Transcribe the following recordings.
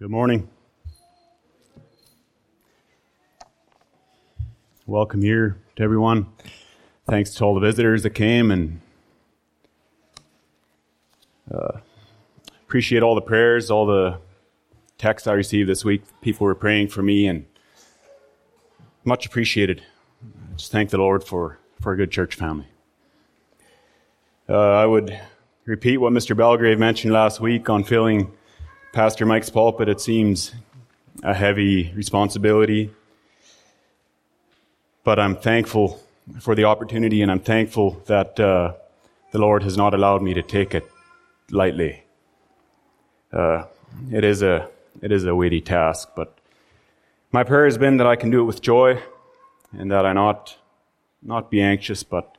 Good morning. Welcome here to everyone. Thanks to all the visitors that came and uh, appreciate all the prayers, all the texts I received this week. People were praying for me and much appreciated. Just thank the Lord for, for a good church family. Uh, I would repeat what Mr. Belgrave mentioned last week on filling Pastor Mike's pulpit. It seems a heavy responsibility, but I'm thankful for the opportunity and I'm thankful that uh, the Lord has not allowed me to take it lightly. Uh, it is a it is a weighty task, but my prayer has been that I can do it with joy, and that I not not be anxious, but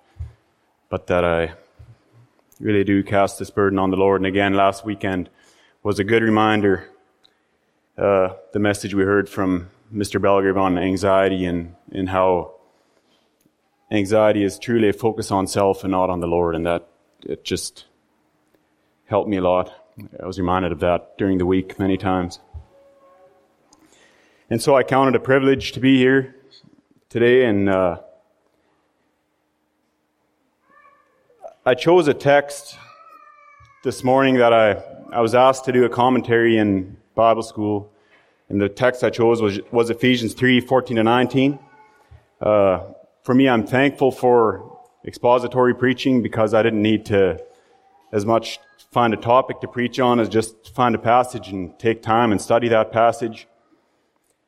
but that I really do cast this burden on the Lord. And again, last weekend was a good reminder. Uh, the message we heard from Mr. Belgrave on anxiety and and how anxiety is truly a focus on self and not on the Lord, and that it just helped me a lot. I was reminded of that during the week many times. And so I count it a privilege to be here today, and uh, I chose a text this morning that I, I was asked to do a commentary in Bible school, and the text I chose was, was Ephesians 3 14 to 19. Uh, for me, I'm thankful for expository preaching because I didn't need to as much find a topic to preach on as just find a passage and take time and study that passage.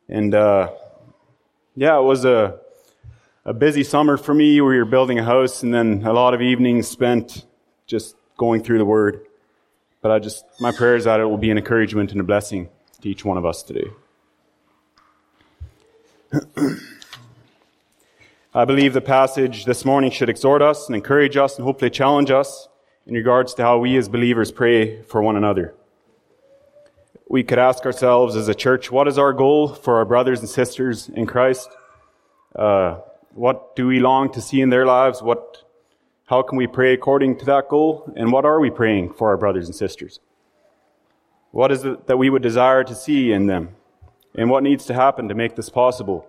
And uh, yeah, it was a a busy summer for me. We were building a house, and then a lot of evenings spent just going through the Word. But I just my prayer is that it will be an encouragement and a blessing to each one of us today. I believe the passage this morning should exhort us and encourage us and hopefully challenge us in regards to how we as believers pray for one another we could ask ourselves as a church, what is our goal for our brothers and sisters in Christ? Uh, what do we long to see in their lives? What, how can we pray according to that goal? And what are we praying for our brothers and sisters? What is it that we would desire to see in them? And what needs to happen to make this possible?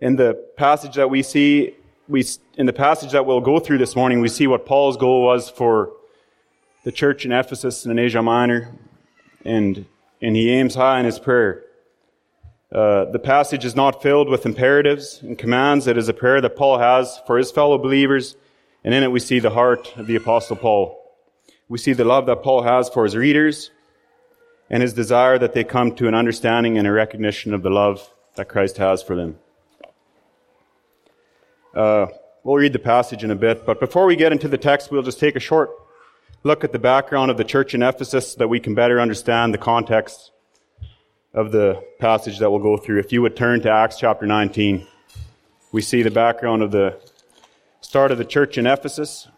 In the passage that we see, we, in the passage that we'll go through this morning, we see what Paul's goal was for the church in Ephesus and in Asia Minor. And and he aims high in his prayer. Uh, the passage is not filled with imperatives and commands. It is a prayer that Paul has for his fellow believers, and in it we see the heart of the Apostle Paul. We see the love that Paul has for his readers, and his desire that they come to an understanding and a recognition of the love that Christ has for them. Uh, we'll read the passage in a bit, but before we get into the text, we'll just take a short look at the background of the church in Ephesus so that we can better understand the context of the passage that we'll go through. If you would turn to Acts chapter 19, we see the background of the start of the church in Ephesus.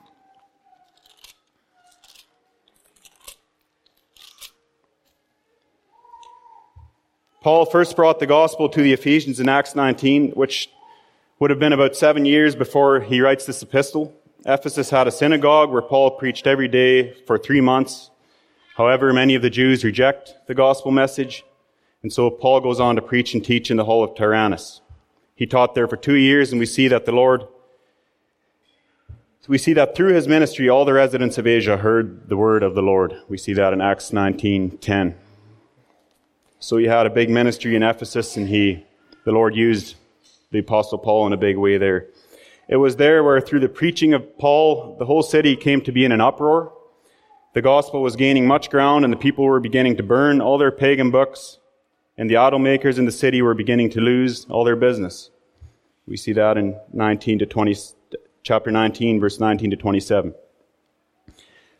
Paul first brought the gospel to the Ephesians in Acts 19, which would have been about seven years before he writes this epistle. Ephesus had a synagogue where Paul preached every day for three months. However, many of the Jews reject the gospel message, and so Paul goes on to preach and teach in the hall of Tyrannus. He taught there for two years, and we see that the Lord, we see that through his ministry, all the residents of Asia heard the word of the Lord. We see that in Acts 19:10. So he had a big ministry in Ephesus, and he, the Lord used the apostle Paul in a big way there. It was there where through the preaching of Paul, the whole city came to be in an uproar. The gospel was gaining much ground and the people were beginning to burn all their pagan books and the idol makers in the city were beginning to lose all their business. We see that in 19 to 20, chapter 19, verse 19 to 27.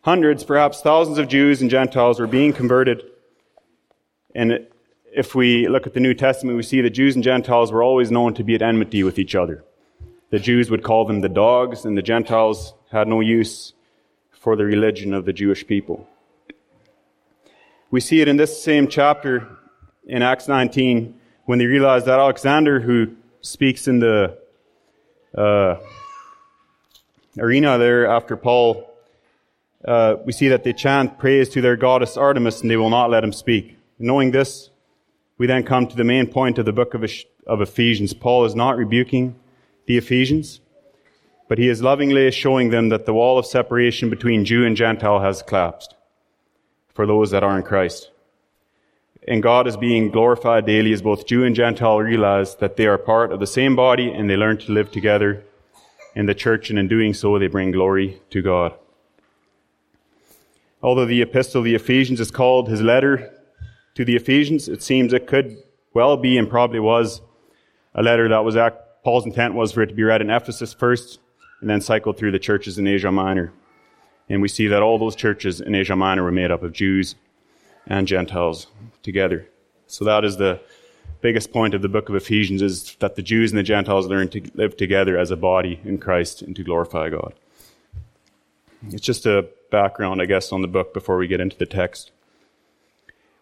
Hundreds, perhaps thousands of Jews and Gentiles were being converted. And if we look at the New Testament, we see that Jews and Gentiles were always known to be at enmity with each other. The Jews would call them the dogs, and the Gentiles had no use for the religion of the Jewish people. We see it in this same chapter in Acts 19 when they realize that Alexander, who speaks in the uh, arena there after Paul, uh, we see that they chant praise to their goddess Artemis and they will not let him speak. Knowing this, we then come to the main point of the book of, of Ephesians. Paul is not rebuking the Ephesians, but he is lovingly showing them that the wall of separation between Jew and Gentile has collapsed for those that are in Christ. And God is being glorified daily as both Jew and Gentile realize that they are part of the same body and they learn to live together in the church, and in doing so, they bring glory to God. Although the epistle the Ephesians is called his letter to the Ephesians, it seems it could well be and probably was a letter that was at, Paul's intent was for it to be read in Ephesus first and then cycled through the churches in Asia Minor. And we see that all those churches in Asia Minor were made up of Jews and Gentiles together. So that is the biggest point of the book of Ephesians is that the Jews and the Gentiles learn to live together as a body in Christ and to glorify God. It's just a background, I guess, on the book before we get into the text.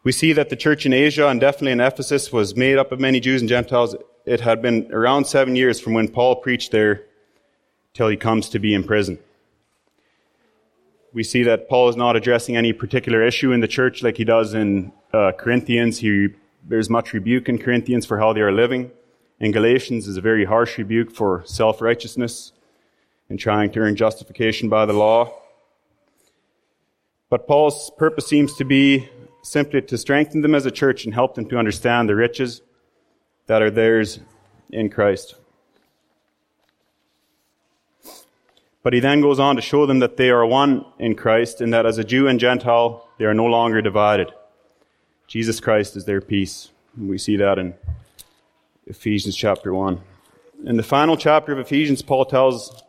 We see that the church in Asia and definitely in Ephesus was made up of many Jews and Gentiles. It had been around seven years from when Paul preached there till he comes to be in prison. We see that Paul is not addressing any particular issue in the church like he does in uh, Corinthians. He, there's much rebuke in Corinthians for how they are living. In Galatians is a very harsh rebuke for self-righteousness and trying to earn justification by the law. But Paul's purpose seems to be simply to strengthen them as a church and help them to understand the riches that are theirs in Christ. But he then goes on to show them that they are one in Christ and that as a Jew and Gentile, they are no longer divided. Jesus Christ is their peace. We see that in Ephesians chapter 1. In the final chapter of Ephesians, Paul tells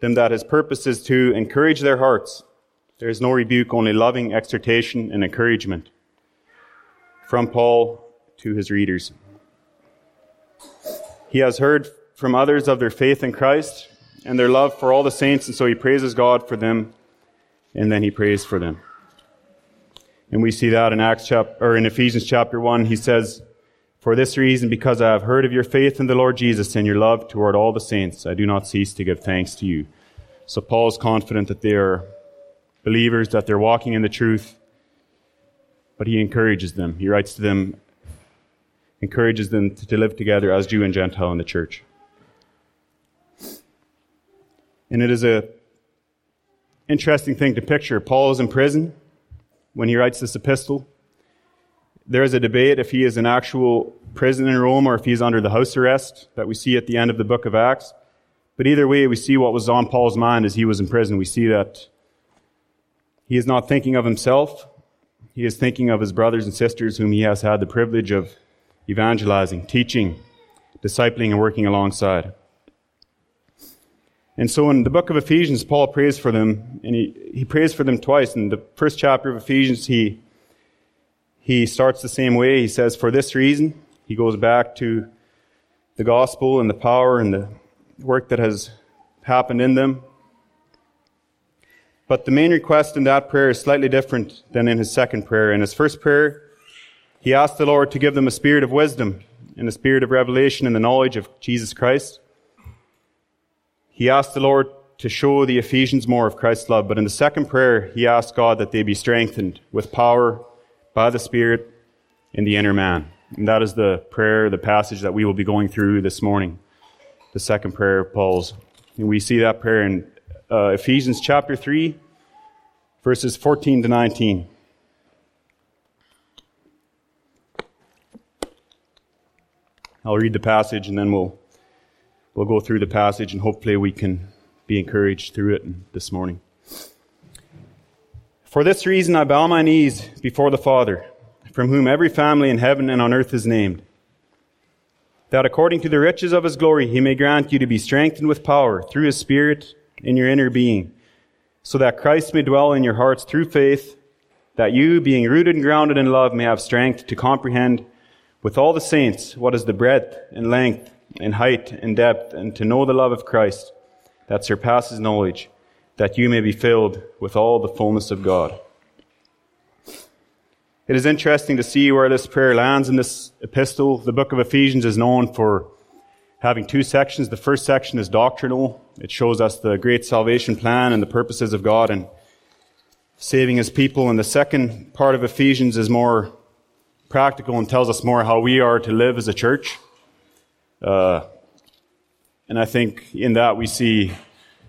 them that his purpose is to encourage their hearts there is no rebuke, only loving exhortation and encouragement from Paul to his readers. He has heard from others of their faith in Christ and their love for all the saints, and so he praises God for them, and then he prays for them. And we see that in Acts chapter, or in Ephesians chapter 1, he says, For this reason, because I have heard of your faith in the Lord Jesus and your love toward all the saints, I do not cease to give thanks to you. So Paul is confident that they are believers that they're walking in the truth, but he encourages them. He writes to them, encourages them to, live together as Jew and Gentile in the church. And it is a interesting thing to picture. Paul is in prison when he writes this epistle. There is a debate if he is an actual prison in Rome or if he's under the house arrest that we see at the end of the book of Acts. But either way, we see what was on Paul's mind as he was in prison. We see that he is not thinking of himself. He is thinking of his brothers and sisters whom he has had the privilege of evangelizing, teaching, discipling, and working alongside. And so in the book of Ephesians, Paul prays for them, and he, he prays for them twice. In the first chapter of Ephesians, he, he starts the same way. He says, For this reason, he goes back to the gospel and the power and the work that has happened in them. But the main request in that prayer is slightly different than in his second prayer. In his first prayer, he asked the Lord to give them a spirit of wisdom and a spirit of revelation in the knowledge of Jesus Christ. He asked the Lord to show the Ephesians more of Christ's love. But in the second prayer, he asked God that they be strengthened with power by the Spirit in the inner man. And that is the prayer, the passage that we will be going through this morning. The second prayer of Paul's. And we see that prayer in uh, Ephesians chapter 3, verses 14 to 19. I'll read the passage and then we'll, we'll go through the passage and hopefully we can be encouraged through it this morning. For this reason I bow my knees before the Father, from whom every family in heaven and on earth is named, that according to the riches of his glory he may grant you to be strengthened with power through his Spirit in your inner being, so that Christ may dwell in your hearts through faith, that you, being rooted and grounded in love, may have strength to comprehend with all the saints what is the breadth and length and height and depth, and to know the love of Christ that surpasses knowledge, that you may be filled with all the fullness of God. It is interesting to see where this prayer lands in this epistle. The book of Ephesians is known for having two sections. The first section is doctrinal. It shows us the great salvation plan and the purposes of God and saving his people. And the second part of Ephesians is more practical and tells us more how we are to live as a church. Uh, and I think in that we see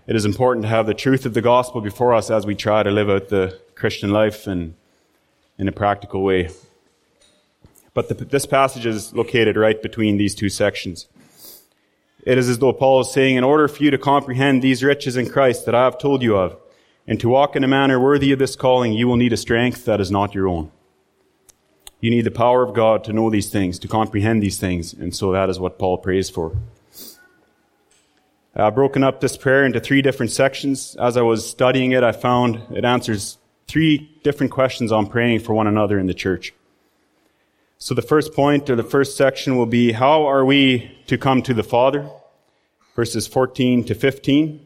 it is important to have the truth of the gospel before us as we try to live out the Christian life and in a practical way. But the, this passage is located right between these two sections. It is as though Paul is saying, in order for you to comprehend these riches in Christ that I have told you of, and to walk in a manner worthy of this calling, you will need a strength that is not your own. You need the power of God to know these things, to comprehend these things, and so that is what Paul prays for. I've broken up this prayer into three different sections. As I was studying it, I found it answers three different questions on praying for one another in the church. So the first point or the first section will be how are we to come to the Father? Verses 14 to 15.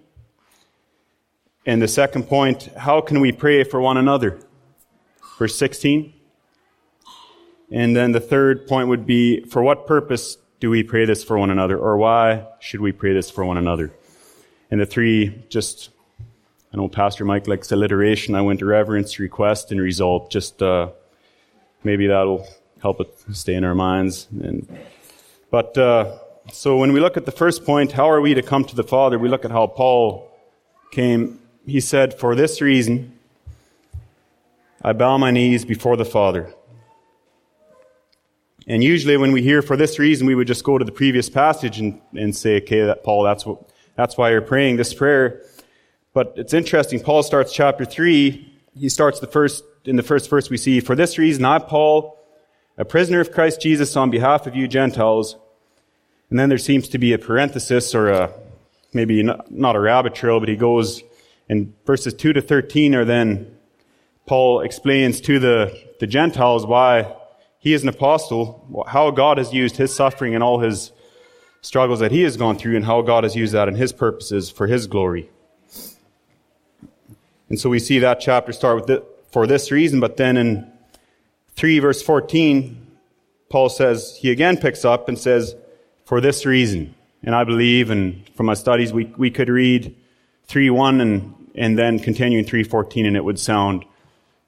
And the second point, how can we pray for one another? Verse 16. And then the third point would be for what purpose do we pray this for one another or why should we pray this for one another? And the three just I know Pastor Mike likes alliteration. I went to reverence, request, and result. Just uh, maybe that'll help it stay in our minds. And, but uh, so when we look at the first point, how are we to come to the Father? We look at how Paul came. He said, "For this reason, I bow my knees before the Father." And usually, when we hear "for this reason," we would just go to the previous passage and, and say, "Okay, that Paul, that's what, that's why you're praying this prayer." But it's interesting. Paul starts chapter three. He starts the first in the first verse. We see, "For this reason, I, Paul." a prisoner of Christ Jesus on behalf of you Gentiles. And then there seems to be a parenthesis or a, maybe not a rabbit trail, but he goes in verses 2 to 13 are then Paul explains to the, the Gentiles why he is an apostle, how God has used his suffering and all his struggles that he has gone through and how God has used that in his purposes for his glory. And so we see that chapter start with it for this reason, but then in 3 verse 14, Paul says, he again picks up and says, for this reason. And I believe, and from my studies, we, we could read 3.1 and, and then continue in 3.14 and it would sound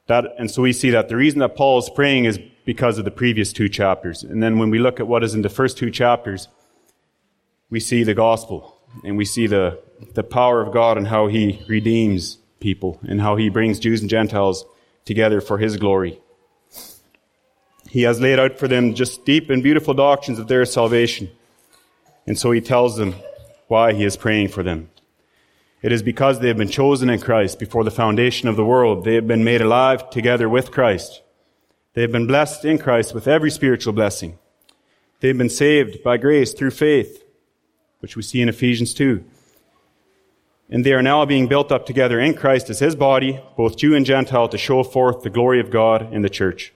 that, and so we see that the reason that Paul is praying is because of the previous two chapters. And then when we look at what is in the first two chapters, we see the gospel and we see the, the power of God and how he redeems people and how he brings Jews and Gentiles together for his glory. He has laid out for them just deep and beautiful doctrines of their salvation. And so he tells them why he is praying for them. It is because they have been chosen in Christ before the foundation of the world. They have been made alive together with Christ. They have been blessed in Christ with every spiritual blessing. They have been saved by grace through faith, which we see in Ephesians 2. And they are now being built up together in Christ as his body, both Jew and Gentile, to show forth the glory of God in the church.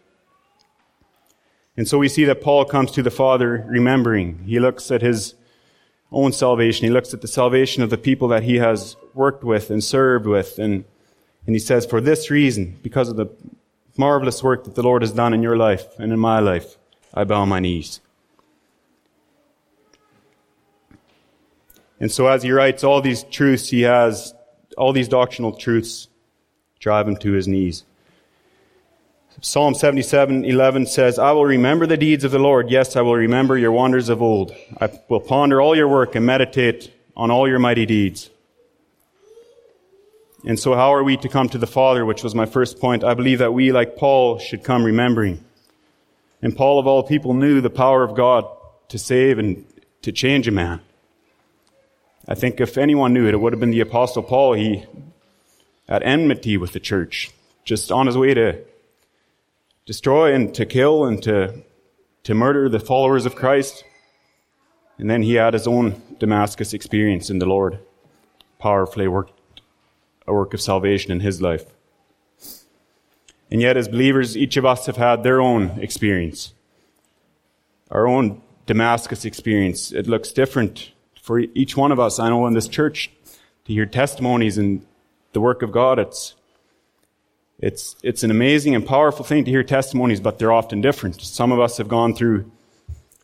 And so we see that Paul comes to the Father remembering. He looks at his own salvation. He looks at the salvation of the people that he has worked with and served with. And, and he says, for this reason, because of the marvelous work that the Lord has done in your life and in my life, I bow my knees. And so as he writes all these truths, he has all these doctrinal truths drive him to his knees. Psalm 77, 11 says, I will remember the deeds of the Lord. Yes, I will remember your wonders of old. I will ponder all your work and meditate on all your mighty deeds. And so how are we to come to the Father, which was my first point? I believe that we, like Paul, should come remembering. And Paul of all people knew the power of God to save and to change a man. I think if anyone knew it, it would have been the apostle Paul. He at enmity with the church, just on his way to destroy and to kill and to, to murder the followers of Christ. And then he had his own Damascus experience in the Lord, powerfully worked a work of salvation in his life. And yet, as believers, each of us have had their own experience, our own Damascus experience. It looks different for each one of us. I know in this church, to hear testimonies and the work of God, it's it's, it's an amazing and powerful thing to hear testimonies, but they're often different. Some of us have gone through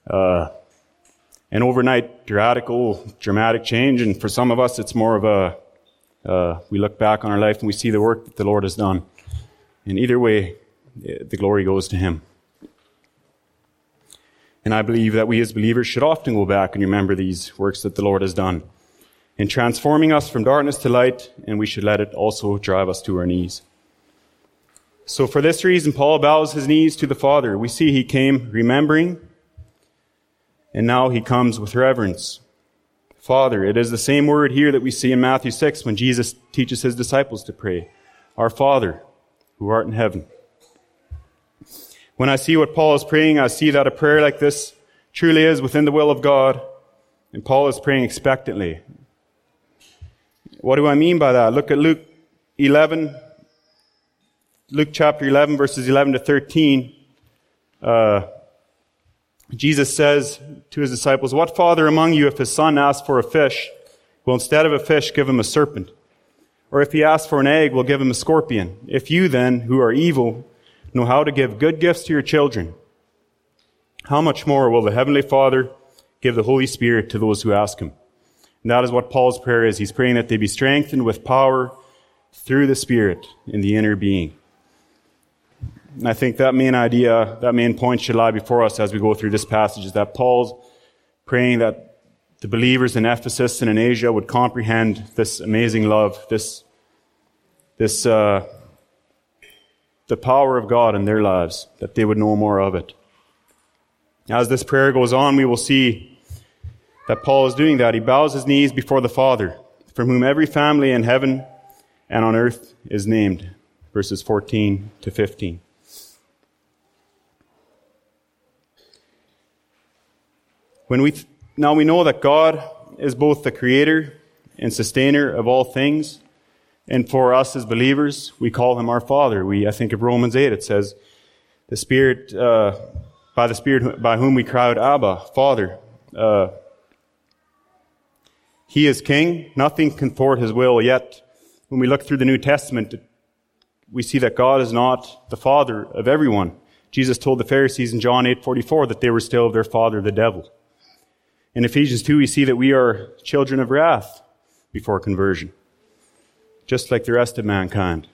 uh, an overnight radical, dramatic change, and for some of us, it's more of a uh, we look back on our life and we see the work that the Lord has done. And either way, the glory goes to Him. And I believe that we as believers should often go back and remember these works that the Lord has done in transforming us from darkness to light, and we should let it also drive us to our knees. So for this reason, Paul bows his knees to the Father. We see he came remembering, and now he comes with reverence. Father, it is the same word here that we see in Matthew 6 when Jesus teaches his disciples to pray. Our Father, who art in heaven. When I see what Paul is praying, I see that a prayer like this truly is within the will of God, and Paul is praying expectantly. What do I mean by that? Look at Luke 11, Luke chapter 11, verses 11 to 13. Uh, Jesus says to his disciples, What father among you, if his son asks for a fish, will instead of a fish give him a serpent? Or if he asks for an egg, will give him a scorpion? If you then, who are evil, know how to give good gifts to your children, how much more will the Heavenly Father give the Holy Spirit to those who ask him? And that is what Paul's prayer is. He's praying that they be strengthened with power through the Spirit in the inner being. And I think that main idea, that main point should lie before us as we go through this passage is that Paul's praying that the believers in Ephesus and in Asia would comprehend this amazing love, this, this, uh, the power of God in their lives, that they would know more of it. As this prayer goes on, we will see that Paul is doing that. He bows his knees before the Father, from whom every family in heaven and on earth is named. Verses 14 to 15. When we th- now we know that God is both the creator and sustainer of all things. And for us as believers, we call him our Father. We, I think of Romans 8, it says, the Spirit, uh, by the Spirit by whom we cry out, Abba, Father. Uh, he is king. Nothing can thwart his will. Yet, when we look through the New Testament, we see that God is not the father of everyone. Jesus told the Pharisees in John 8:44 that they were still of their father, the devil. In Ephesians 2, we see that we are children of wrath before conversion, just like the rest of mankind.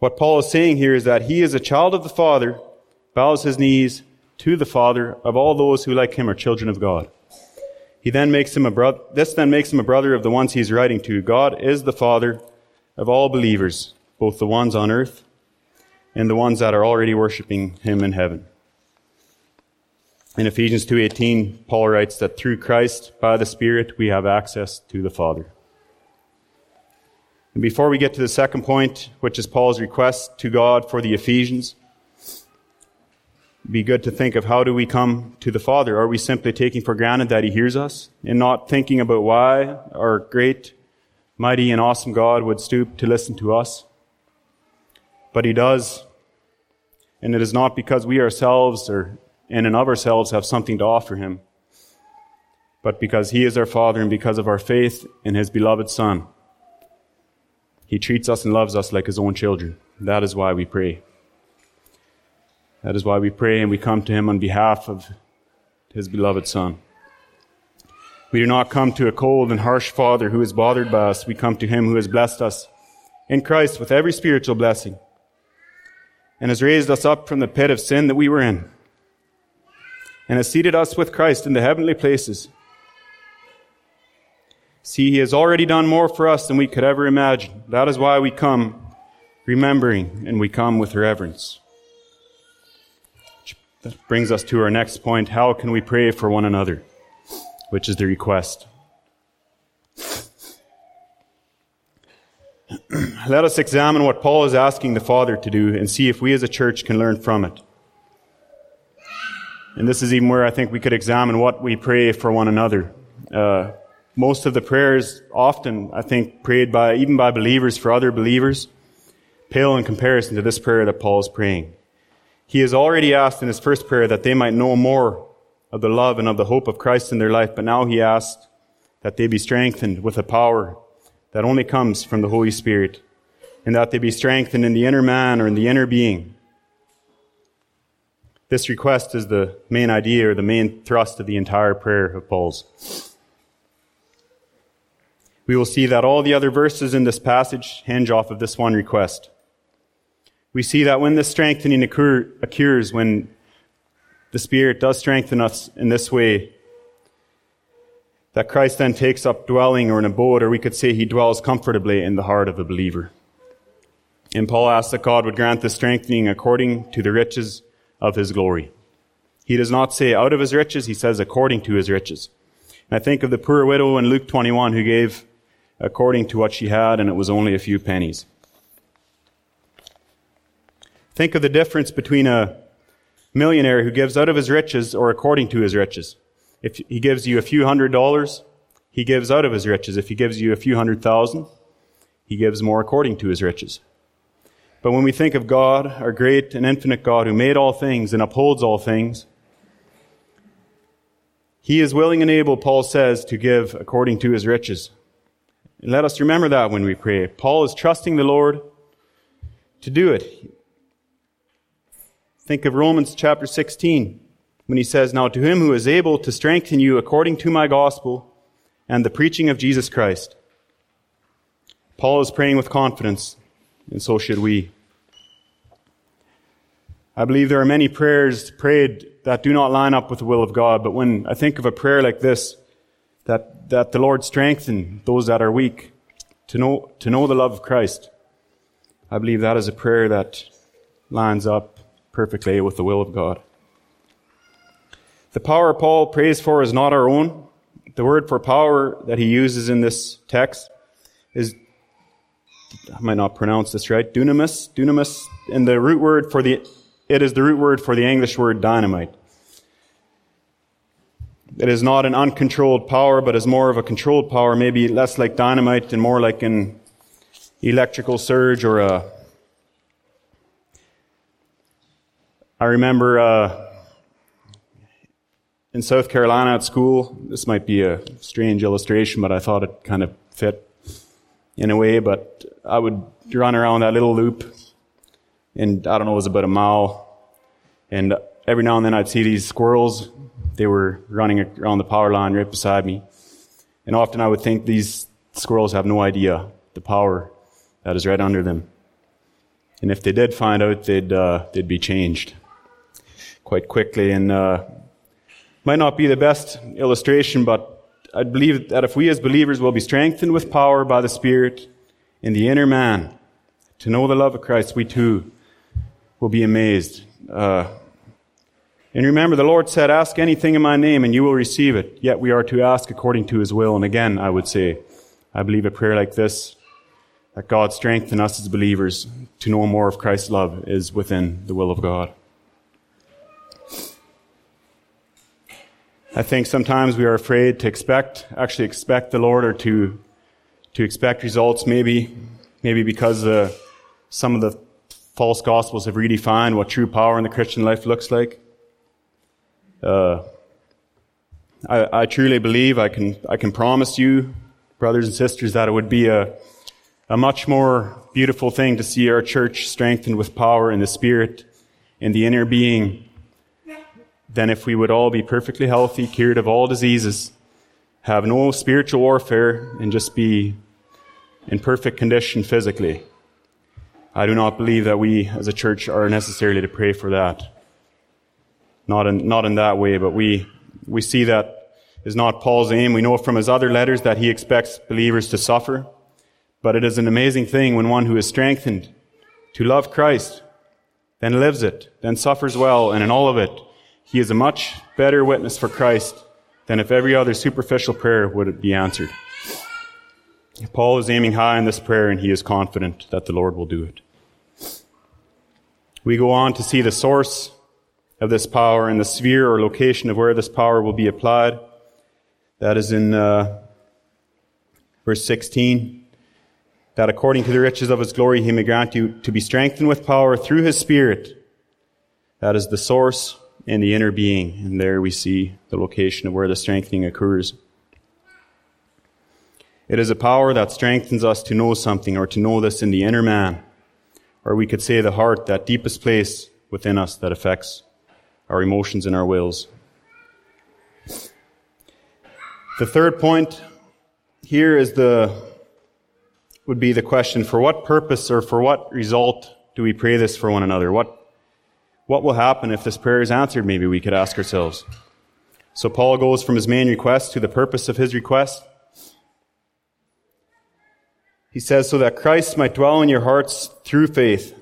What Paul is saying here is that he is a child of the Father, bows his knees, to the Father of all those who, like him, are children of God. He then makes him a brother, this then makes him a brother of the ones he's writing to. God is the Father of all believers, both the ones on earth and the ones that are already worshiping him in heaven. In Ephesians 2:18, Paul writes that through Christ by the Spirit we have access to the Father. And before we get to the second point, which is Paul's request to God for the Ephesians, be good to think of how do we come to the Father? Are we simply taking for granted that He hears us and not thinking about why our great, mighty, and awesome God would stoop to listen to us? But He does. And it is not because we ourselves or in and of ourselves have something to offer Him, but because He is our Father and because of our faith in His beloved Son. He treats us and loves us like His own children. That is why we pray. That is why we pray and we come to him on behalf of his beloved Son. We do not come to a cold and harsh Father who is bothered by us. We come to him who has blessed us in Christ with every spiritual blessing and has raised us up from the pit of sin that we were in and has seated us with Christ in the heavenly places. See, he has already done more for us than we could ever imagine. That is why we come remembering and we come with reverence. That brings us to our next point. How can we pray for one another? Which is the request. Let us examine what Paul is asking the Father to do and see if we as a church can learn from it. And this is even where I think we could examine what we pray for one another. Uh, most of the prayers, often, I think, prayed by, even by believers for other believers, pale in comparison to this prayer that Paul is praying. He has already asked in his first prayer that they might know more of the love and of the hope of Christ in their life, but now he asks that they be strengthened with a power that only comes from the Holy Spirit, and that they be strengthened in the inner man or in the inner being. This request is the main idea or the main thrust of the entire prayer of Paul's. We will see that all the other verses in this passage hinge off of this one request. we see that when this strengthening occur, occurs, when the Spirit does strengthen us in this way, that Christ then takes up dwelling or an abode, or we could say he dwells comfortably in the heart of a believer. And Paul asks that God would grant the strengthening according to the riches of his glory. He does not say out of his riches, he says according to his riches. And I think of the poor widow in Luke 21 who gave according to what she had, and it was only a few pennies. Think of the difference between a millionaire who gives out of his riches or according to his riches. If he gives you a few hundred dollars, he gives out of his riches. If he gives you a few hundred thousand, he gives more according to his riches. But when we think of God, our great and infinite God who made all things and upholds all things, he is willing and able, Paul says, to give according to his riches. And let us remember that when we pray. Paul is trusting the Lord to do it. Think of Romans chapter 16 when he says, Now to him who is able to strengthen you according to my gospel and the preaching of Jesus Christ. Paul is praying with confidence, and so should we. I believe there are many prayers prayed that do not line up with the will of God, but when I think of a prayer like this, that, that the Lord strengthen those that are weak to know, to know the love of Christ, I believe that is a prayer that lines up perfectly with the will of God. The power Paul prays for is not our own. The word for power that he uses in this text is, I might not pronounce this right, dunamis, dunamis, and the root word for the, it is the root word for the English word dynamite. It is not an uncontrolled power, but is more of a controlled power, maybe less like dynamite and more like an electrical surge or a I remember uh, in South Carolina at school, this might be a strange illustration, but I thought it kind of fit in a way. But I would run around that little loop, and I don't know, it was about a mile. And every now and then I'd see these squirrels. They were running around the power line right beside me. And often I would think these squirrels have no idea the power that is right under them. And if they did find out, they'd, uh, they'd be changed quite quickly and uh, might not be the best illustration, but I believe that if we as believers will be strengthened with power by the Spirit in the inner man to know the love of Christ, we too will be amazed. Uh, and remember, the Lord said, Ask anything in my name and you will receive it. Yet we are to ask according to his will. And again, I would say, I believe a prayer like this, that God strengthen us as believers to know more of Christ's love, is within the will of God. I think sometimes we are afraid to expect, actually expect the Lord or to, to expect results maybe, maybe because uh, some of the false gospels have redefined what true power in the Christian life looks like. Uh, I, I, truly believe I can, I can promise you, brothers and sisters, that it would be a, a much more beautiful thing to see our church strengthened with power in the Spirit, in the inner being, than if we would all be perfectly healthy, cured of all diseases, have no spiritual warfare, and just be in perfect condition physically. I do not believe that we as a church are necessarily to pray for that. Not in, not in that way, but we, we see that is not Paul's aim. We know from his other letters that he expects believers to suffer. But it is an amazing thing when one who is strengthened to love Christ, then lives it, then suffers well, and in all of it, he is a much better witness for Christ than if every other superficial prayer would be answered. Paul is aiming high in this prayer and he is confident that the Lord will do it. We go on to see the source of this power and the sphere or location of where this power will be applied. That is in uh, verse 16. That according to the riches of his glory, he may grant you to be strengthened with power through his Spirit. That is the source and the inner being. And there we see the location of where the strengthening occurs. It is a power that strengthens us to know something or to know this in the inner man. Or we could say the heart, that deepest place within us that affects our emotions and our wills. The third point here is the, would be the question, for what purpose or for what result do we pray this for one another? What, what will happen if this prayer is answered? Maybe we could ask ourselves. So Paul goes from his main request to the purpose of his request. He says, so that Christ might dwell in your hearts through faith.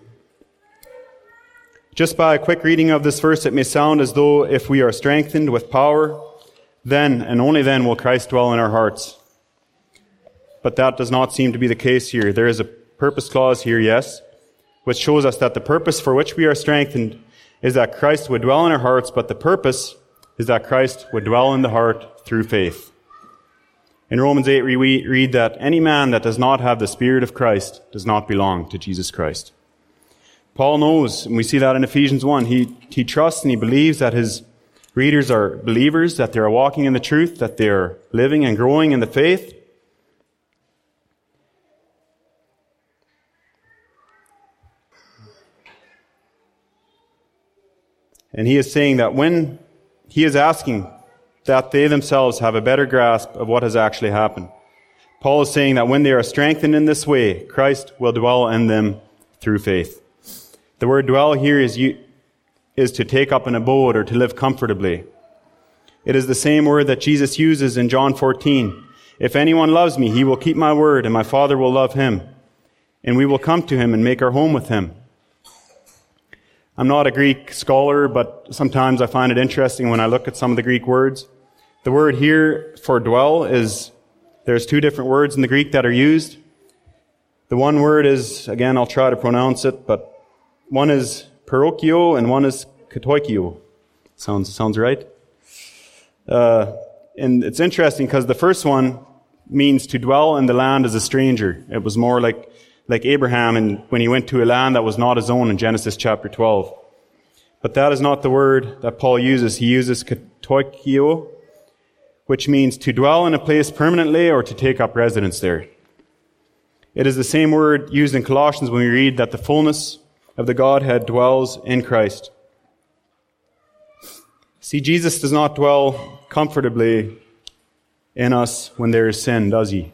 Just by a quick reading of this verse, it may sound as though if we are strengthened with power, then and only then will Christ dwell in our hearts. But that does not seem to be the case here. There is a purpose clause here, yes, which shows us that the purpose for which we are strengthened is that Christ would dwell in our hearts, but the purpose is that Christ would dwell in the heart through faith. In Romans 8, we read that any man that does not have the Spirit of Christ does not belong to Jesus Christ. Paul knows, and we see that in Ephesians 1, he, he trusts and he believes that his readers are believers, that they are walking in the truth, that they are living and growing in the faith. And he is saying that when he is asking that they themselves have a better grasp of what has actually happened. Paul is saying that when they are strengthened in this way, Christ will dwell in them through faith. The word dwell here is, is to take up an abode or to live comfortably. It is the same word that Jesus uses in John 14. If anyone loves me, he will keep my word, and my Father will love him. And we will come to him and make our home with him. I'm not a Greek scholar, but sometimes I find it interesting when I look at some of the Greek words. The word here for dwell is, there's two different words in the Greek that are used. The one word is, again, I'll try to pronounce it, but one is parokio and one is katoikio. Sounds, sounds right? Uh, and it's interesting because the first one means to dwell in the land as a stranger. It was more like like Abraham and when he went to a land that was not his own in Genesis chapter 12. But that is not the word that Paul uses. He uses katoikio, which means to dwell in a place permanently or to take up residence there. It is the same word used in Colossians when we read that the fullness of the Godhead dwells in Christ. See, Jesus does not dwell comfortably in us when there is sin, does he?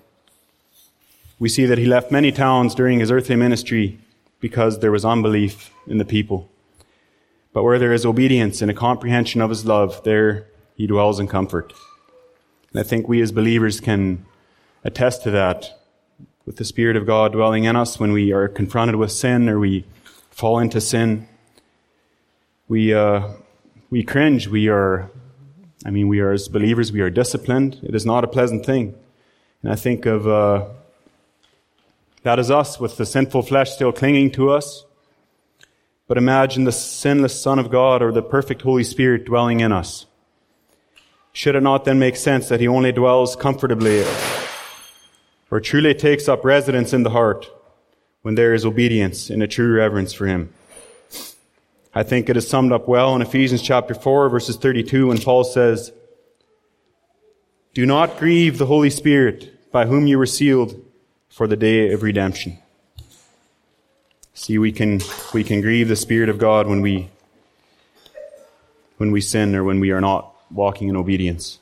We see that he left many towns during his earthly ministry because there was unbelief in the people. But where there is obedience and a comprehension of his love, there he dwells in comfort. And I think we as believers can attest to that with the Spirit of God dwelling in us when we are confronted with sin or we fall into sin. We, uh, we cringe. We are, I mean, we are as believers, we are disciplined. It is not a pleasant thing. And I think of, uh, that is us with the sinful flesh still clinging to us. But imagine the sinless Son of God or the perfect Holy Spirit dwelling in us. Should it not then make sense that He only dwells comfortably or truly takes up residence in the heart when there is obedience and a true reverence for Him? I think it is summed up well in Ephesians chapter 4 verses 32 when Paul says, Do not grieve the Holy Spirit by whom you were sealed for the day of redemption. See, we can, we can grieve the Spirit of God when we, when we sin or when we are not walking in obedience.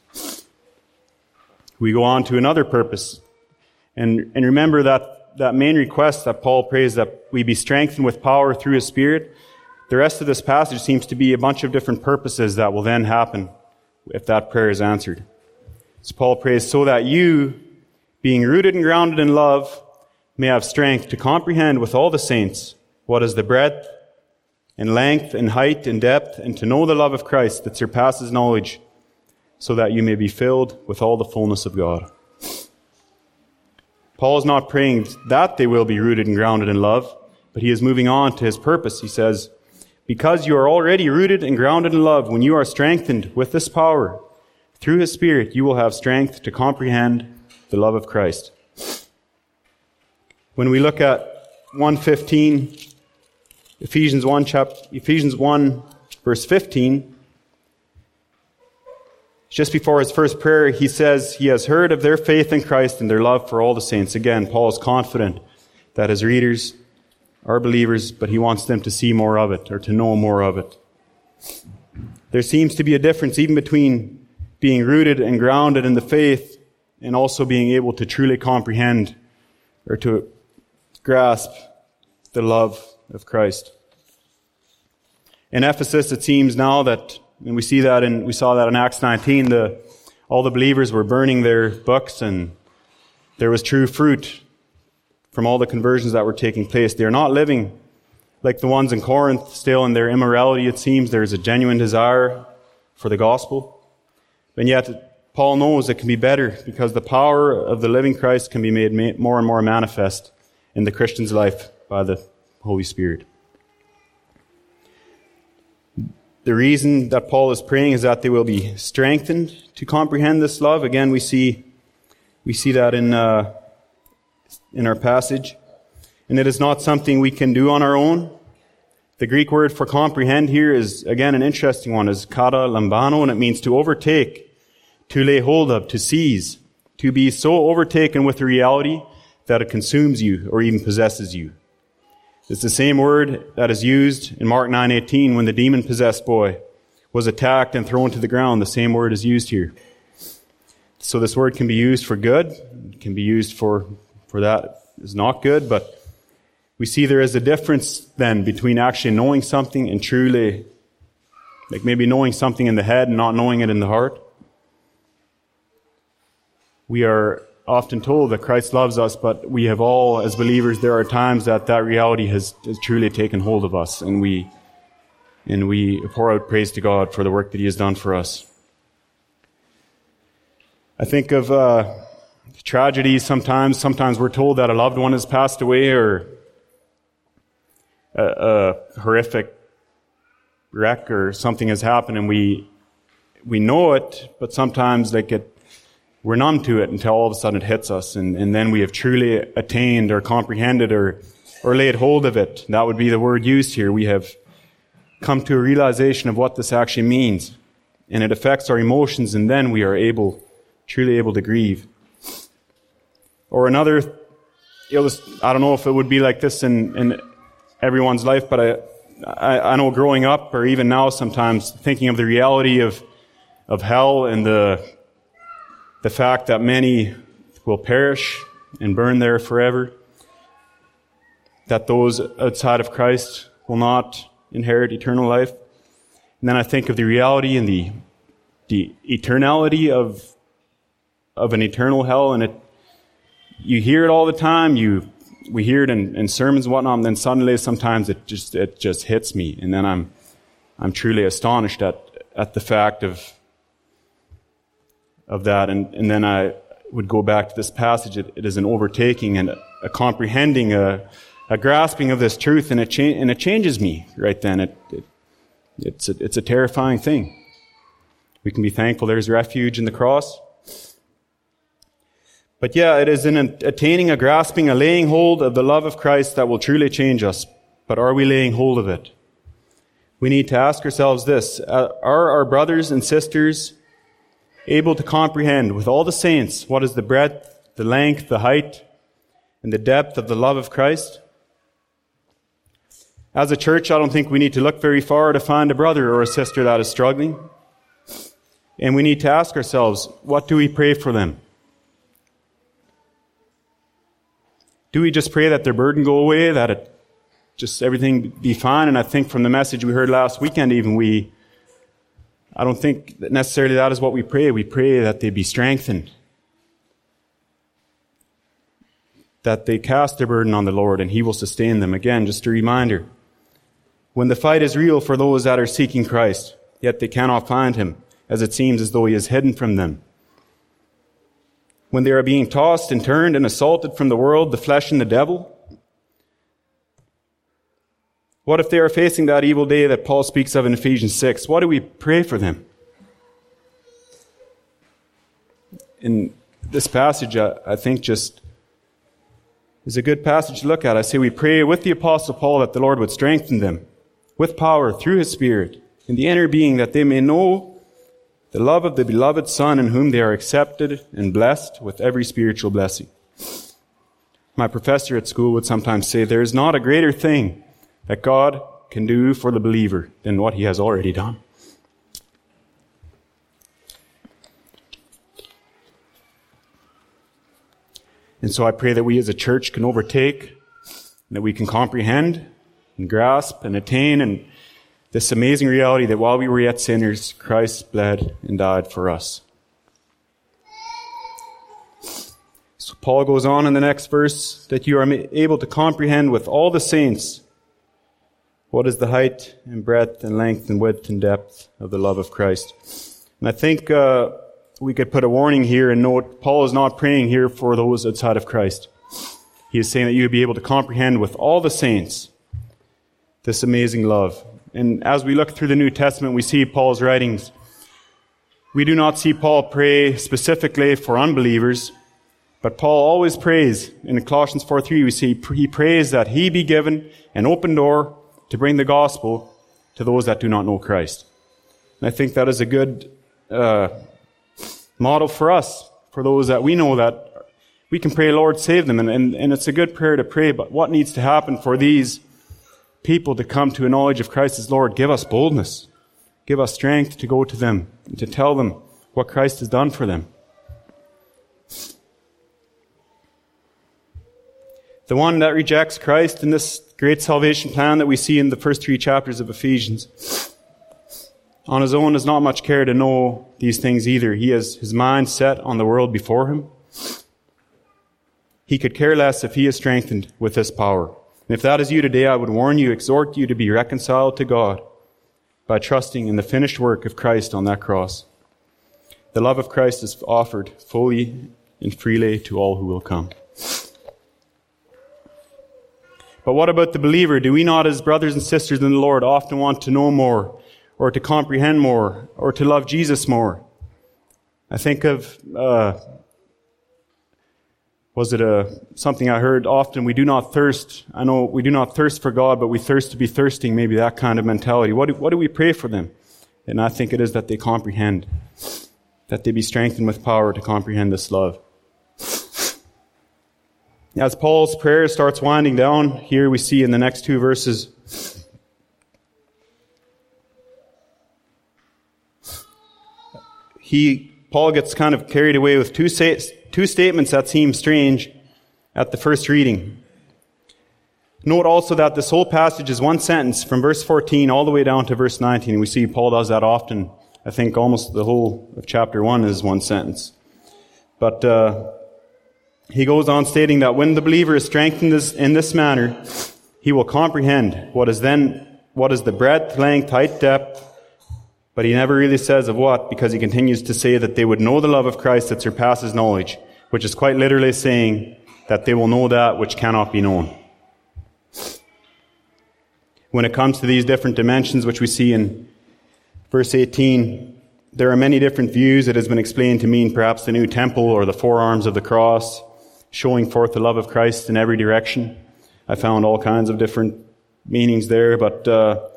We go on to another purpose. And, and remember that, that main request that Paul prays that we be strengthened with power through his Spirit. The rest of this passage seems to be a bunch of different purposes that will then happen if that prayer is answered. So Paul prays, so that you, being rooted and grounded in love, may have strength to comprehend with all the saints what is the breadth and length and height and depth, and to know the love of Christ that surpasses knowledge, so that you may be filled with all the fullness of God. Paul is not praying that they will be rooted and grounded in love, but he is moving on to his purpose. He says, Because you are already rooted and grounded in love, when you are strengthened with this power, through his Spirit, you will have strength to comprehend the love of Christ. When we look at 115, Ephesians 1 chapter, Ephesians 1 verse 15, just before his first prayer, he says he has heard of their faith in Christ and their love for all the saints. Again, Paul is confident that his readers are believers, but he wants them to see more of it or to know more of it. There seems to be a difference even between being rooted and grounded in the faith and also being able to truly comprehend or to grasp the love of Christ. In Ephesus, it seems now that, and we see that and we saw that in Acts 19, the, all the believers were burning their books and there was true fruit from all the conversions that were taking place. They are not living like the ones in Corinth, still in their immorality, it seems. There's a genuine desire for the gospel. And yet, Paul knows it can be better because the power of the living Christ can be made more and more manifest in the Christian's life by the Holy Spirit. The reason that Paul is praying is that they will be strengthened to comprehend this love. Again, we see, we see that in, uh, in our passage. And it is not something we can do on our own. The Greek word for comprehend here is, again, an interesting one, is kata lambano, and it means to overtake, to lay hold of, to seize, to be so overtaken with the reality that it consumes you or even possesses you. It's the same word that is used in Mark 9:18 when the demon-possessed boy was attacked and thrown to the ground. The same word is used here. So this word can be used for good, can be used for for that is not good, but we see there is a difference then between actually knowing something and truly like maybe knowing something in the head and not knowing it in the heart. We are often told that Christ loves us, but we have all, as believers, there are times that that reality has, has truly taken hold of us, and we and we pour out praise to God for the work that He has done for us. I think of uh, tragedies sometimes. Sometimes we're told that a loved one has passed away, or a, a horrific wreck, or something has happened, and we we know it, but sometimes like it we're numb to it until all of a sudden it hits us, and, and then we have truly attained or comprehended or, or laid hold of it. That would be the word used here. We have come to a realization of what this actually means, and it affects our emotions, and then we are able, truly able to grieve. Or another, I don't know if it would be like this in, in everyone's life, but I, I, I know growing up, or even now sometimes, thinking of the reality of, of hell and the the fact that many will perish and burn there forever, that those outside of Christ will not inherit eternal life. And then I think of the reality and the, the eternality of, of an eternal hell, and it, you hear it all the time, you, we hear it in, in sermons and whatnot, and then suddenly sometimes it just, it just hits me, and then I'm, I'm truly astonished at, at the fact of of that. And, and then I would go back to this passage. it, it is an overtaking and a, a comprehending, a, a, grasping of this truth, and it, cha- and it changes me right then. It, it, it's, a, it's a terrifying thing. We can be thankful there's refuge in the cross. But yeah, it is in attaining, a grasping, a laying hold of the love of Christ that will truly change us. But are we laying hold of it? We need to ask ourselves this uh, Are our brothers and sisters able to comprehend with all the saints what is the breadth, the length, the height, and the depth of the love of Christ? As a church, I don't think we need to look very far to find a brother or a sister that is struggling. And we need to ask ourselves, what do we pray for them? Do we just pray that their burden go away, that it just everything be fine? And I think from the message we heard last weekend, even we I don't think that necessarily that is what we pray. We pray that they be strengthened. That they cast their burden on the Lord and He will sustain them. Again, just a reminder. When the fight is real for those that are seeking Christ, yet they cannot find Him, as it seems as though He is hidden from them. When they are being tossed and turned and assaulted from the world, the flesh and the devil, what if they are facing that evil day that Paul speaks of in Ephesians 6? What do we pray for them? In this passage, I, think just is a good passage to look at. I say we pray with the apostle Paul that the Lord would strengthen them with power through his spirit in the inner being that they may know the love of the beloved son in whom they are accepted and blessed with every spiritual blessing. My professor at school would sometimes say there is not a greater thing that God can do for the believer than what he has already done. And so I pray that we as a church can overtake, that we can comprehend, and grasp and attain and this amazing reality that while we were yet sinners, Christ bled and died for us. So Paul goes on in the next verse that you are able to comprehend with all the saints what is the height and breadth and length and width and depth of the love of Christ. And I think uh, we could put a warning here and note Paul is not praying here for those outside of Christ. He is saying that you would be able to comprehend with all the saints this amazing love. And as we look through the New Testament, we see Paul's writings. We do not see Paul pray specifically for unbelievers, but Paul always prays. In Colossians 4.3, we see he prays that he be given an open door to bring the gospel to those that do not know Christ. And I think that is a good uh, model for us, for those that we know that we can pray, Lord, save them. And, and, and it's a good prayer to pray, but what needs to happen for these people to come to a knowledge of Christ as Lord, give us boldness. Give us strength to go to them and to tell them what Christ has done for them. The one that rejects Christ in this great salvation plan that we see in the first three chapters of Ephesians, on his own does not much care to know these things either. He has his mind set on the world before him. He could care less if he is strengthened with this power. And if that is you today, I would warn you, exhort you to be reconciled to God by trusting in the finished work of Christ on that cross. The love of Christ is offered fully and freely to all who will come. But what about the believer? Do we not, as brothers and sisters in the Lord, often want to know more, or to comprehend more, or to love Jesus more? I think of uh, was it a, something I heard often? We do not thirst. I know we do not thirst for God, but we thirst to be thirsting. Maybe that kind of mentality. What do, what do we pray for them? And I think it is that they comprehend, that they be strengthened with power to comprehend this love. As Paul's prayer starts winding down, here we see in the next two verses, he, Paul gets kind of carried away with two, two statements that seem strange at the first reading. Note also that this whole passage is one sentence from verse 14 all the way down to verse 19. We see Paul does that often. I think almost the whole of chapter 1 is one sentence. But uh, he goes on stating that when the believer is strengthened in this manner, he will comprehend what is then what is the breadth, length, height, depth, but he never really says of what, because he continues to say that they would know the love of Christ that surpasses knowledge, which is quite literally saying that they will know that which cannot be known. When it comes to these different dimensions, which we see in verse 18, there are many different views. It has been explained to mean perhaps the new temple or the forearms of the cross, showing forth the love of Christ in every direction. I found all kinds of different meanings there, but uh,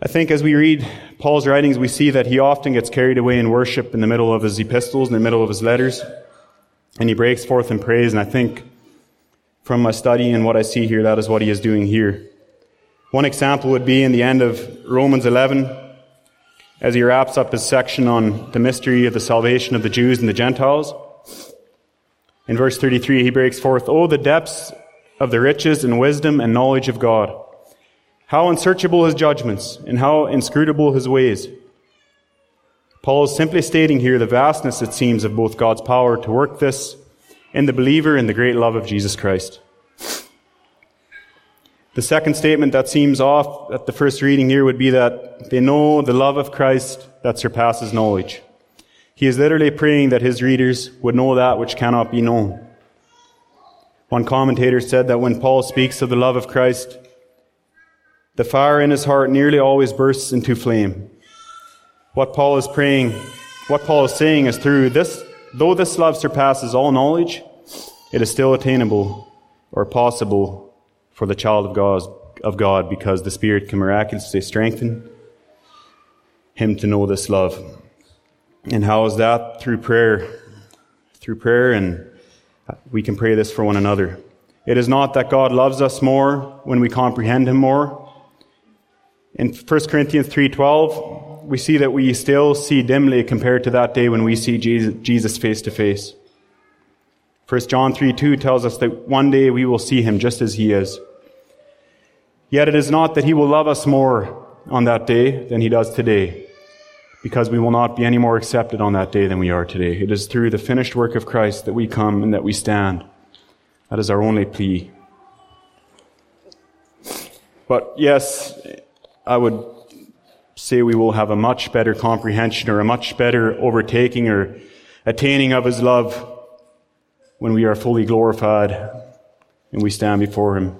I think as we read Paul's writings, we see that he often gets carried away in worship in the middle of his epistles, in the middle of his letters, and he breaks forth in praise. And I think from my study and what I see here, that is what he is doing here. One example would be in the end of Romans 11, as he wraps up his section on the mystery of the salvation of the Jews and the Gentiles. In verse 33, he breaks forth, Oh, the depths of the riches and wisdom and knowledge of God! How unsearchable his judgments, and how inscrutable his ways. Paul is simply stating here the vastness, it seems, of both God's power to work this in the believer and the great love of Jesus Christ. The second statement that seems off at the first reading here would be that they know the love of Christ that surpasses knowledge. He is literally praying that his readers would know that which cannot be known. One commentator said that when Paul speaks of the love of Christ, the fire in his heart nearly always bursts into flame. What Paul is praying, what Paul is saying is through this, though this love surpasses all knowledge, it is still attainable or possible for the child of God, of God because the Spirit can miraculously strengthen him to know this love. And how is that? Through prayer. Through prayer, and we can pray this for one another. It is not that God loves us more when we comprehend Him more, in 1 Corinthians 3:12, we see that we still see dimly compared to that day when we see Jesus face to face. 1 John 3:2 tells us that one day we will see him just as he is. Yet it is not that he will love us more on that day than he does today, because we will not be any more accepted on that day than we are today. It is through the finished work of Christ that we come and that we stand. That is our only plea. But yes, I would say we will have a much better comprehension or a much better overtaking or attaining of His love when we are fully glorified and we stand before Him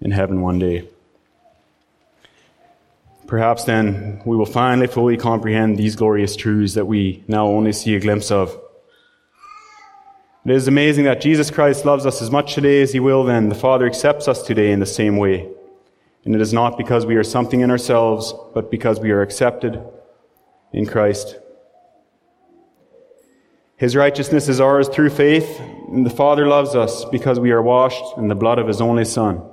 in heaven one day. Perhaps then we will finally fully comprehend these glorious truths that we now only see a glimpse of. It is amazing that Jesus Christ loves us as much today as He will then. The Father accepts us today in the same way. And it is not because we are something in ourselves, but because we are accepted in Christ. His righteousness is ours through faith, and the Father loves us because we are washed in the blood of His only Son.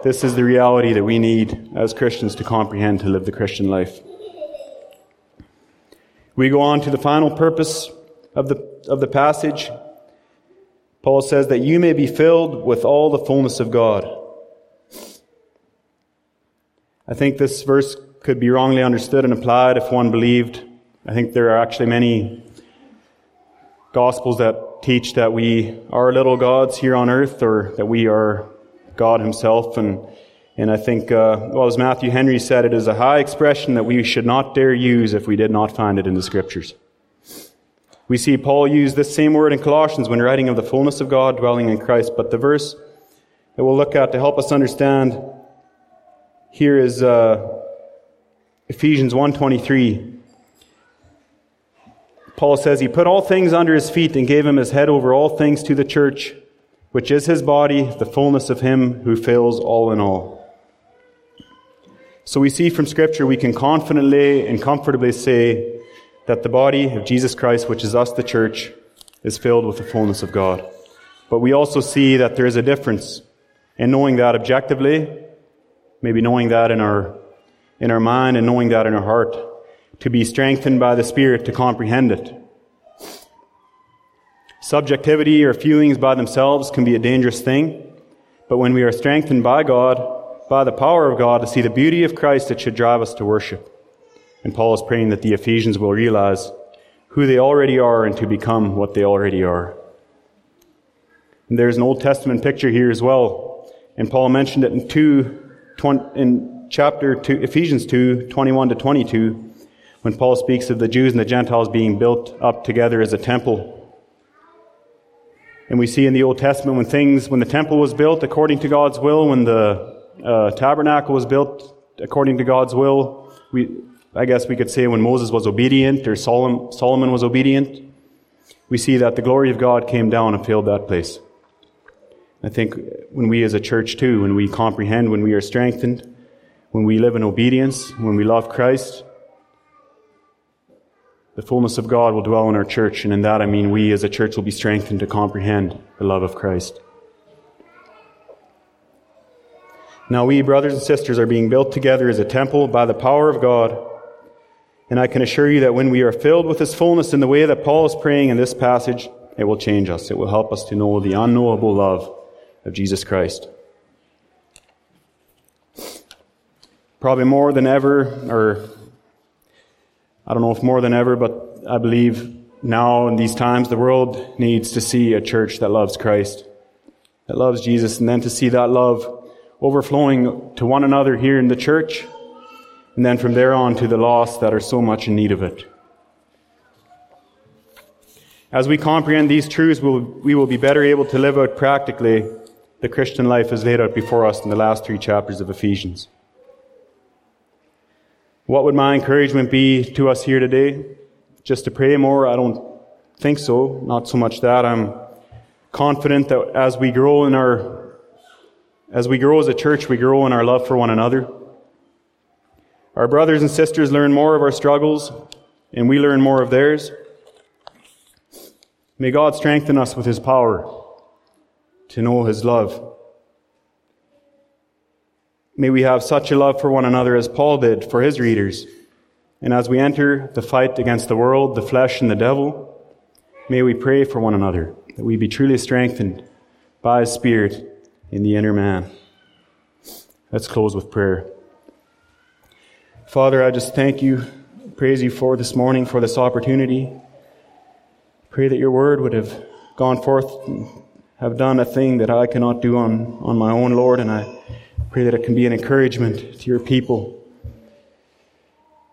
This is the reality that we need as Christians to comprehend to live the Christian life. We go on to the final purpose of the, of the passage. Paul says that you may be filled with all the fullness of God. I think this verse could be wrongly understood and applied if one believed. I think there are actually many gospels that teach that we are little gods here on earth or that we are God Himself. And, and I think, uh, well, as Matthew Henry said, it is a high expression that we should not dare use if we did not find it in the Scriptures. We see Paul use this same word in Colossians when writing of the fullness of God dwelling in Christ. But the verse that we'll look at to help us understand here is uh, Ephesians 1.23. Paul says, He put all things under his feet and gave him his head over all things to the church, which is his body, the fullness of him who fills all in all. So we see from Scripture we can confidently and comfortably say that the body of Jesus Christ, which is us, the church, is filled with the fullness of God. But we also see that there is a difference in knowing that objectively Maybe knowing that in our, in our mind and knowing that in our heart, to be strengthened by the Spirit to comprehend it. Subjectivity or feelings by themselves can be a dangerous thing, but when we are strengthened by God, by the power of God, to see the beauty of Christ, it should drive us to worship. And Paul is praying that the Ephesians will realize who they already are and to become what they already are. And there's an Old Testament picture here as well. And Paul mentioned it in two in chapter 2, Ephesians 2, 21 to 22, when Paul speaks of the Jews and the Gentiles being built up together as a temple. And we see in the Old Testament when things, when the temple was built according to God's will, when the uh, tabernacle was built according to God's will, we, I guess we could say when Moses was obedient or Solomon, Solomon was obedient, we see that the glory of God came down and filled that place. I think when we as a church too, when we comprehend, when we are strengthened, when we live in obedience, when we love Christ, the fullness of God will dwell in our church. And in that I mean we as a church will be strengthened to comprehend the love of Christ. Now we, brothers and sisters, are being built together as a temple by the power of God. And I can assure you that when we are filled with His fullness in the way that Paul is praying in this passage, it will change us. It will help us to know the unknowable love of Jesus Christ. Probably more than ever, or I don't know if more than ever, but I believe now in these times the world needs to see a church that loves Christ, that loves Jesus, and then to see that love overflowing to one another here in the church, and then from there on to the lost that are so much in need of it. As we comprehend these truths, we'll, we will be better able to live out practically the Christian life as laid out before us in the last three chapters of Ephesians. What would my encouragement be to us here today? Just to pray more? I don't think so. Not so much that. I'm confident that as we grow in our, as we grow as a church, we grow in our love for one another. Our brothers and sisters learn more of our struggles, and we learn more of theirs. May God strengthen us with His power to know His love. May we have such a love for one another as Paul did for his readers. And as we enter the fight against the world, the flesh, and the devil, may we pray for one another, that we be truly strengthened by His Spirit in the inner man. Let's close with prayer. Father, I just thank you, praise you for this morning, for this opportunity. Pray that your word would have gone forth have done a thing that I cannot do on, on my own, Lord, and I pray that it can be an encouragement to your people.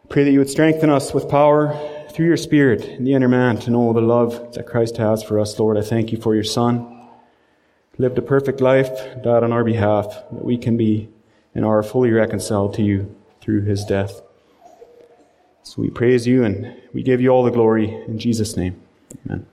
Pray that you would strengthen us with power through your Spirit in the inner man to know the love that Christ has for us, Lord. I thank you for your Son. Lived a perfect life, died on our behalf, that we can be and are fully reconciled to you through his death. So we praise you and we give you all the glory in Jesus' name. Amen.